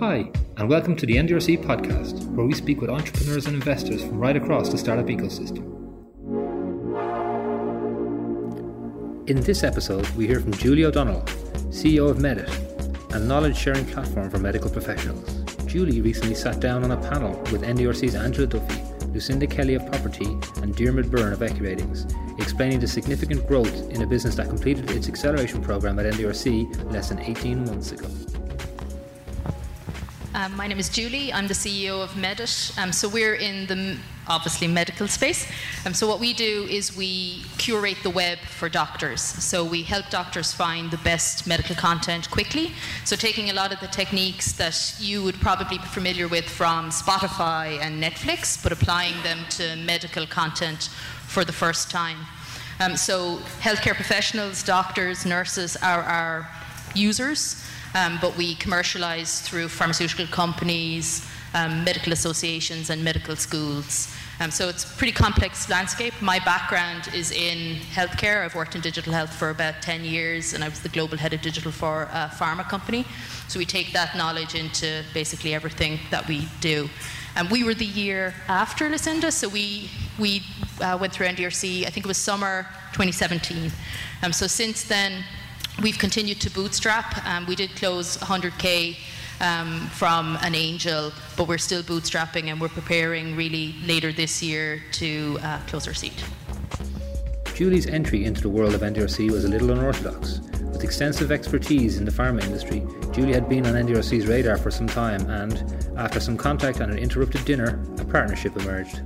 Hi, and welcome to the NDRC podcast, where we speak with entrepreneurs and investors from right across the startup ecosystem. In this episode, we hear from Julie O'Donnell, CEO of Medit, a knowledge sharing platform for medical professionals. Julie recently sat down on a panel with NDRC's Angela Duffy, Lucinda Kelly of Property, and Diarmuid Byrne of EquiRatings, explaining the significant growth in a business that completed its acceleration program at NDRC less than 18 months ago. Um, my name is Julie. I'm the CEO of Medit. Um, so we're in the obviously medical space. Um, so what we do is we curate the web for doctors. So we help doctors find the best medical content quickly. So taking a lot of the techniques that you would probably be familiar with from Spotify and Netflix, but applying them to medical content for the first time. Um, so healthcare professionals, doctors, nurses are our users um, but we commercialise through pharmaceutical companies, um, medical associations, and medical schools. Um, so it's a pretty complex landscape. My background is in healthcare. I've worked in digital health for about 10 years, and I was the global head of digital for a pharma company. So we take that knowledge into basically everything that we do. And we were the year after Lucinda, so we, we uh, went through NDRC, I think it was summer 2017. Um, so since then, we've continued to bootstrap. Um, we did close 100k um, from an angel, but we're still bootstrapping and we're preparing really later this year to uh, close our seed. Julie's entry into the world of NDRC was a little unorthodox. With extensive expertise in the pharma industry, Julie had been on NDRC's radar for some time, and after some contact and an interrupted dinner, a partnership emerged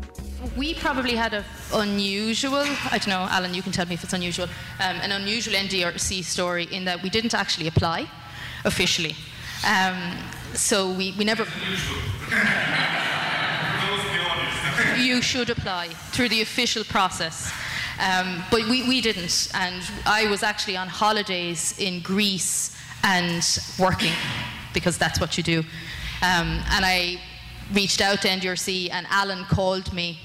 we probably had an unusual, I don't know, Alan, you can tell me if it's unusual, um, an unusual NDRC story in that we didn't actually apply officially. Um, so we, we never. you should apply through the official process. Um, but we, we didn't. And I was actually on holidays in Greece and working because that's what you do. Um, and I reached out to NDRC, and Alan called me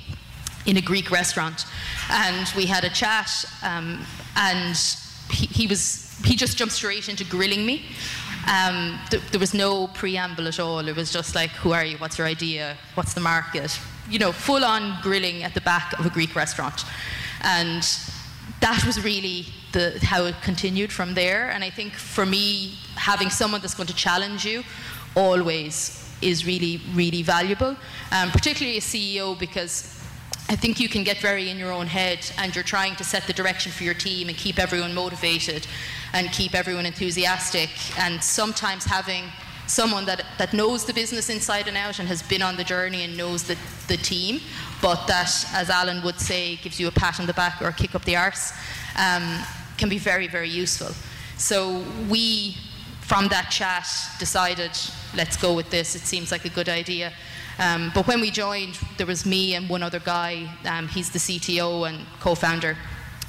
in a Greek restaurant, and we had a chat, um, and he, he, was he just jumped straight into grilling me. Um, th- there was no preamble at all. It was just like, "Who are you? What's your idea? What's the market?" You know, full on grilling at the back of a Greek restaurant, and that was really the, how it continued from there. And I think for me, having someone that's going to challenge you always is really, really valuable, um, particularly a CEO because I think you can get very in your own head and you're trying to set the direction for your team and keep everyone motivated and keep everyone enthusiastic. And sometimes having someone that, that knows the business inside and out and has been on the journey and knows the, the team, but that, as Alan would say, gives you a pat on the back or a kick up the arse, um, can be very, very useful. So we, from that chat, decided, let's go with this. It seems like a good idea. Um, but when we joined, there was me and one other guy. Um, he's the CTO and co-founder,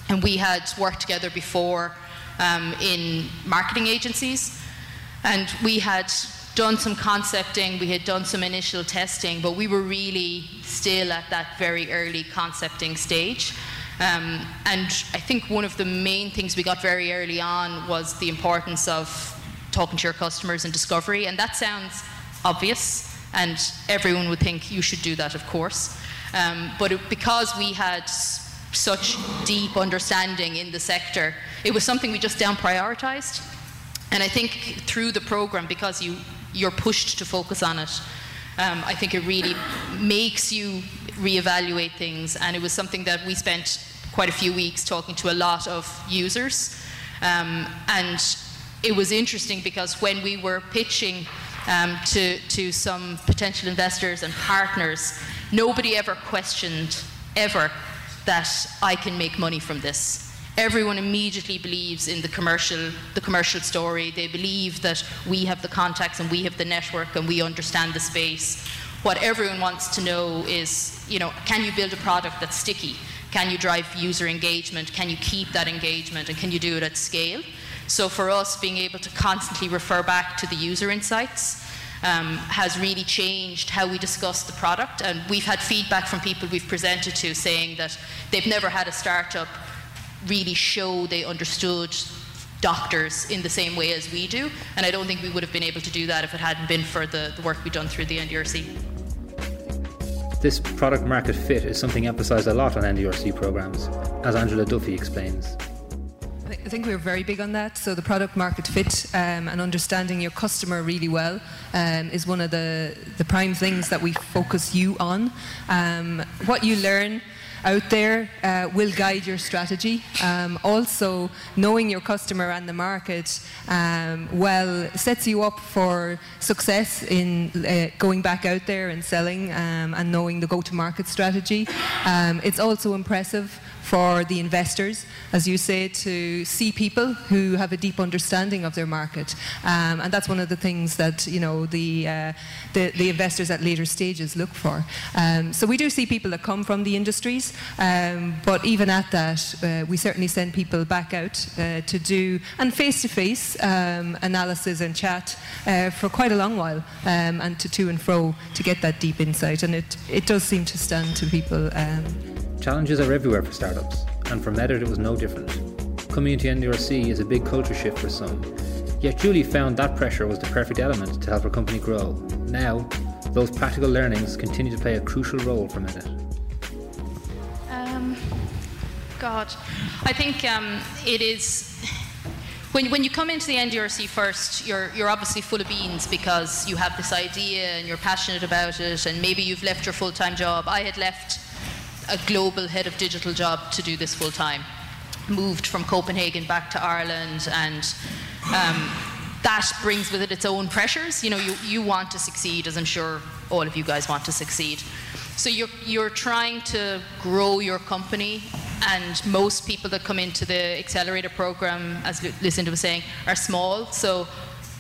and we had worked together before um, in marketing agencies, and we had done some concepting, we had done some initial testing, but we were really still at that very early concepting stage. Um, and I think one of the main things we got very early on was the importance of talking to your customers and discovery, and that sounds obvious and everyone would think you should do that, of course. Um, but it, because we had such deep understanding in the sector, it was something we just down prioritized. And I think through the program, because you, you're pushed to focus on it, um, I think it really makes you reevaluate things. And it was something that we spent quite a few weeks talking to a lot of users. Um, and it was interesting because when we were pitching um, to, to some potential investors and partners, nobody ever questioned, ever, that I can make money from this. Everyone immediately believes in the commercial, the commercial story. They believe that we have the contacts and we have the network and we understand the space. What everyone wants to know is, you know, can you build a product that's sticky? Can you drive user engagement? Can you keep that engagement? And can you do it at scale? So for us, being able to constantly refer back to the user insights um, has really changed how we discuss the product. And we've had feedback from people we've presented to saying that they've never had a startup really show they understood doctors in the same way as we do. And I don't think we would have been able to do that if it hadn't been for the, the work we've done through the NDRC. This product market fit is something emphasised a lot on NDRC programs, as Angela Duffy explains. I think we're very big on that. So the product market fit um, and understanding your customer really well um, is one of the, the prime things that we focus you on. Um, what you learn out there uh, will guide your strategy. Um, also, knowing your customer and the market um, well sets you up for success in uh, going back out there and selling um, and knowing the go-to-market strategy. Um, it's also impressive for the investors, as you say, to see people who have a deep understanding of their market. Um, and that's one of the things that you know the, uh, the, the, investors at later stages look for. Um, so we do see people that come from the industries, um, but even at that, uh, we certainly send people back out uh, to do and face-to-face analysis and chat uh, for quite a long while, um, and to to and fro to get that deep insight. And it, it does seem to stand to people. Challenges are everywhere for startups, and for Medit it was no different. Coming into NDRC is a big culture shift for some, yet Julie found that pressure was the perfect element to help her company grow. Now, those practical learnings continue to play a crucial role for Medit. Um, God, I think um, it is. When, when you come into the NDRC first, you're, you're obviously full of beans because you have this idea and you're passionate about it, and maybe you've left your full time job. I had left a global head of digital job to do this full time. Moved from Copenhagen back to Ireland, and um, that brings with it its own pressures. You know, you, you want to succeed, as I'm sure all of you guys want to succeed. So you're, you're trying to grow your company, and most people that come into the accelerator program, as Lucinda was saying, are small. So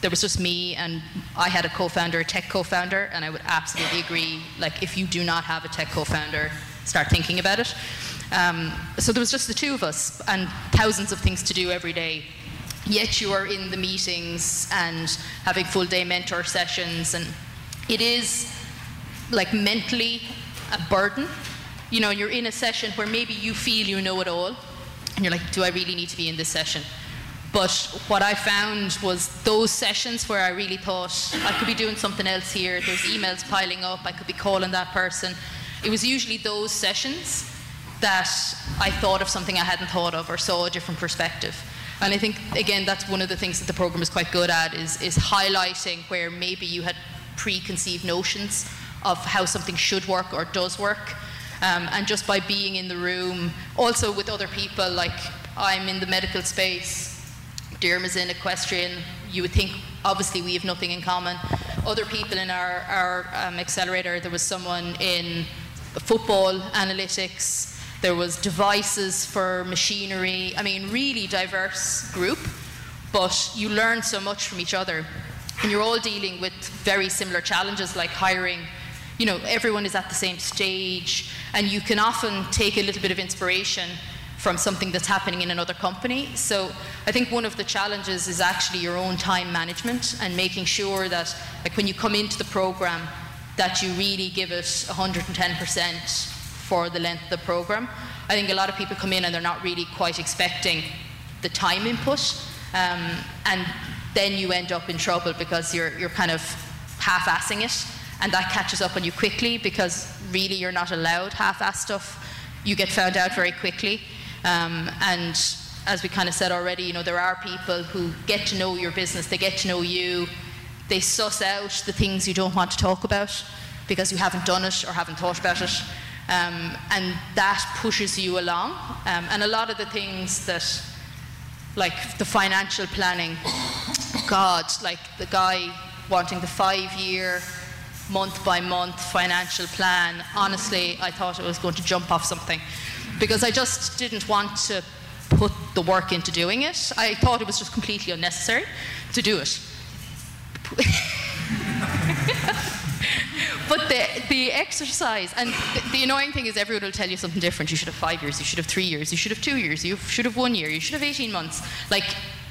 there was just me and I had a co-founder, a tech co-founder, and I would absolutely agree. Like, if you do not have a tech co-founder, start thinking about it. Um, so there was just the two of us and thousands of things to do every day. Yet you are in the meetings and having full day mentor sessions, and it is like mentally a burden. You know, you're in a session where maybe you feel you know it all, and you're like, do I really need to be in this session? But what I found was those sessions where I really thought I could be doing something else here, there's emails piling up, I could be calling that person it was usually those sessions that I thought of something I hadn't thought of or saw a different perspective. And I think, again, that's one of the things that the program is quite good at is, is highlighting where maybe you had preconceived notions of how something should work or does work. Um, and just by being in the room, also with other people, like I'm in the medical space, Derma's in equestrian, you would think obviously we have nothing in common. Other people in our, our um, accelerator, there was someone in football analytics, there was devices for machinery. I mean, really diverse group, but you learn so much from each other. And you're all dealing with very similar challenges like hiring. You know, everyone is at the same stage, and you can often take a little bit of inspiration from something that's happening in another company. So I think one of the challenges is actually your own time management and making sure that, like, when you come into the program, that you really give us 110% for the length of the program. I think a lot of people come in and they're not really quite expecting the time input, um, and then you end up in trouble because you're, you're kind of half-assing it, and that catches up on you quickly because really you're not allowed half-ass stuff. You get found out very quickly, um, and as we kind of said already, you know there are people who get to know your business, they get to know you, they suss out the things you don't want to talk about because you haven't done it or haven't thought about it. Um, and that pushes you along. Um, and a lot of the things that, like the financial planning, God, like the guy wanting the five year, month by month financial plan, honestly, I thought it was going to jump off something because I just didn't want to put the work into doing it. I thought it was just completely unnecessary to do it. But the, the exercise, and the, the, annoying thing is everyone will tell you something different. You should have five years, you should have three years, you should have two years, you should have one year, you should have 18 months. Like,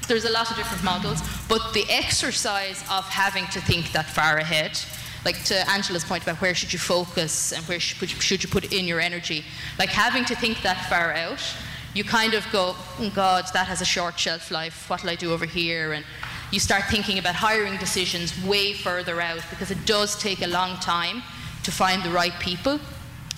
there's a lot of different models, but the exercise of having to think that far ahead, like to Angela's point about where should you focus and where should, you put in your energy, like having to think that far out you kind of go, oh God, that has a short shelf life. What will I do over here? And you start thinking about hiring decisions way further out because it does take a long time to find the right people.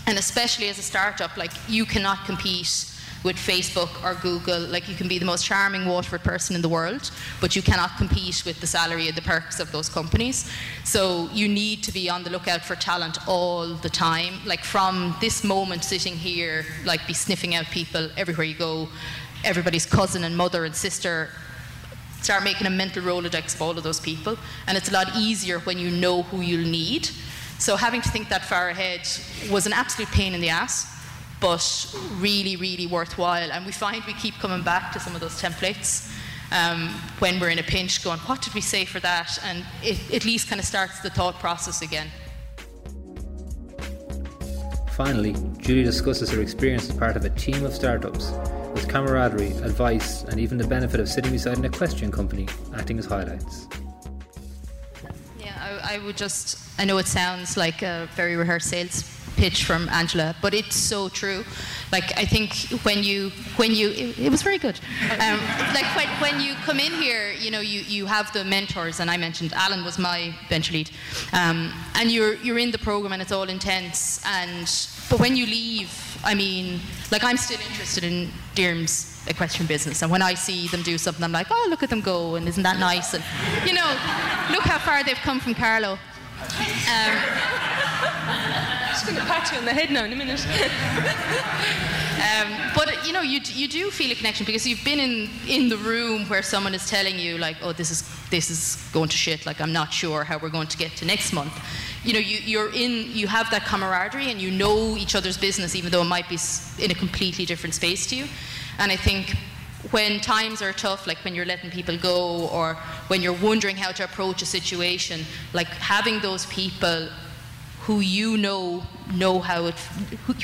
And especially as a startup, like you cannot compete with Facebook or Google. Like you can be the most charming Waterford person in the world, but you cannot compete with the salary and the perks of those companies. So you need to be on the lookout for talent all the time. Like from this moment sitting here, like be sniffing out people everywhere you go, everybody's cousin and mother and sister. Start making a mental Rolodex of all of those people. And it's a lot easier when you know who you'll need. So having to think that far ahead was an absolute pain in the ass but really, really worthwhile. And we find we keep coming back to some of those templates um, when we're in a pinch, going, what did we say for that? And it at least kind of starts the thought process again. Finally, Julie discusses her experience as part of a team of startups, camaraderie, advice, and even the benefit of sitting beside an equestrian company acting as highlights. Yeah, I, I would just, I know it sounds like a very rehearsed sales pitch from Angela, but it's so true. Like I think when you when you it, it was very good. Um, like when, when you come in here, you know you, you have the mentors, and I mentioned Alan was my venture lead, um, and you're you're in the program and it's all intense. And but when you leave, I mean, like I'm still interested in Dirm's equestrian business, and when I see them do something, I'm like, oh look at them go, and isn't that nice? And you know, look how far they've come from Carlow. Um, just going to pat you on the head now in a minute. um, but you know, you, you do feel a connection because you've been in, in the room where someone is telling you like, oh, this is this is going to shit. Like, I'm not sure how we're going to get to next month. You know, you, you're in, you have that camaraderie and you know each other's business, even though it might be in a completely different space to you. And I think when times are tough, like when you're letting people go or when you're wondering how to approach a situation, like having those people who you know know how it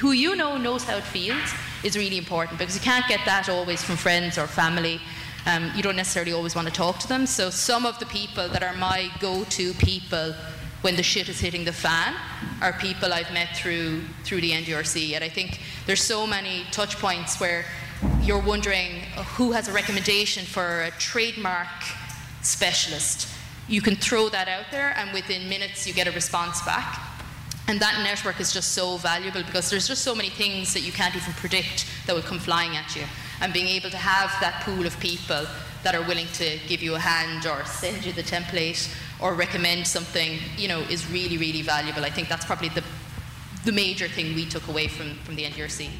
who you know knows how it feels is really important because you can't get that always from friends or family. Um, you don't necessarily always want to talk to them. So some of the people that are my go-to people when the shit is hitting the fan are people I've met through through the NDRC. And I think there's so many touch points where you're wondering who has a recommendation for a trademark specialist. You can throw that out there, and within minutes you get a response back. And that network is just so valuable because there's just so many things that you can't even predict that will come flying at you. And being able to have that pool of people that are willing to give you a hand or send you the template or recommend something, you know, is really, really valuable. I think that's probably the, the major thing we took away from, from the NDRC.